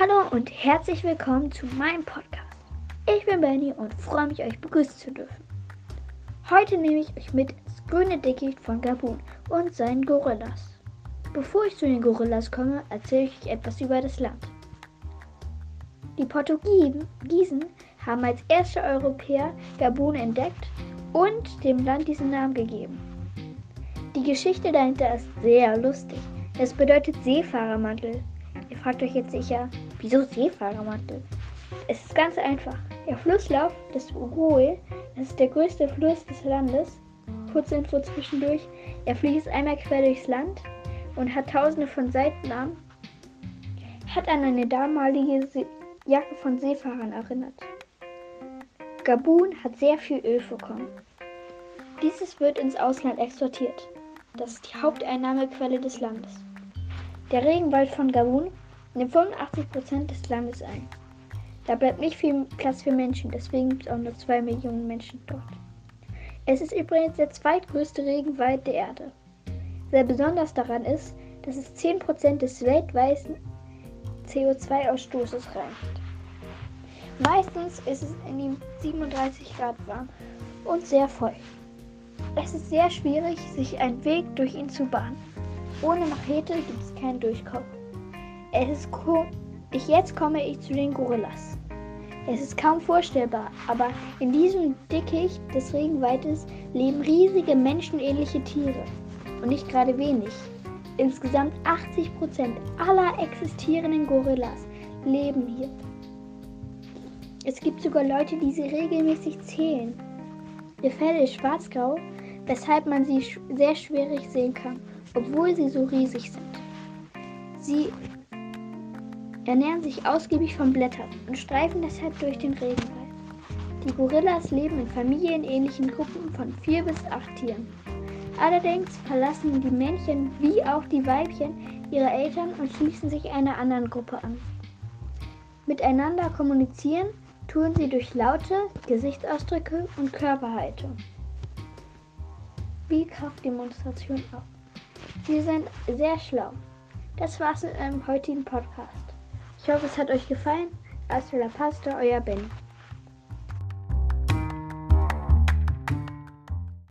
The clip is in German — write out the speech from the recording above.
Hallo und herzlich willkommen zu meinem Podcast. Ich bin Benny und freue mich, euch begrüßen zu dürfen. Heute nehme ich euch mit ins grüne Dickicht von Gabun und seinen Gorillas. Bevor ich zu den Gorillas komme, erzähle ich euch etwas über das Land. Die Portugiesen haben als erste Europäer Gabun entdeckt und dem Land diesen Namen gegeben. Die Geschichte dahinter ist sehr lustig. Es bedeutet Seefahrermantel. Ihr fragt euch jetzt sicher, wieso Seefahrermantel? Es ist ganz einfach. Der Flusslauf des Uruguay, das ist der größte Fluss des Landes, kurze Info zwischendurch, er fließt einmal quer durchs Land und hat tausende von Seitenarmen, hat an eine damalige See Jacke von Seefahrern erinnert. Gabun hat sehr viel Öl bekommen. Dieses wird ins Ausland exportiert. Das ist die Haupteinnahmequelle des Landes. Der Regenwald von Gabun nimmt 85% des Landes ein. Da bleibt nicht viel Platz für Menschen, deswegen gibt es auch nur 2 Millionen Menschen dort. Es ist übrigens der zweitgrößte Regenwald der Erde. Sehr besonders daran ist, dass es 10% des weltweiten CO2-Ausstoßes reicht. Meistens ist es in ihm 37 Grad warm und sehr feucht. Es ist sehr schwierig, sich einen Weg durch ihn zu bahnen. Ohne Machete gibt es kein Durchkommen. Es ist ich, jetzt komme ich zu den Gorillas. Es ist kaum vorstellbar, aber in diesem Dickicht des Regenwaldes leben riesige menschenähnliche Tiere. Und nicht gerade wenig. Insgesamt 80% aller existierenden Gorillas leben hier. Es gibt sogar Leute, die sie regelmäßig zählen. Ihr Fell ist schwarzgrau, weshalb man sie sehr schwierig sehen kann, obwohl sie so riesig sind. Sie ernähren sich ausgiebig von Blättern und streifen deshalb durch den Regenwald. Die Gorillas leben in familienähnlichen Gruppen von vier bis acht Tieren. Allerdings verlassen die Männchen wie auch die Weibchen ihre Eltern und schließen sich einer anderen Gruppe an. Miteinander kommunizieren tun sie durch Laute, Gesichtsausdrücke und Körperhaltung. Wie Kraftdemonstration auch. Sie sind sehr schlau. Das war's mit einem heutigen Podcast. Ich hoffe, es hat euch gefallen. Hasta la pasta, euer Ben.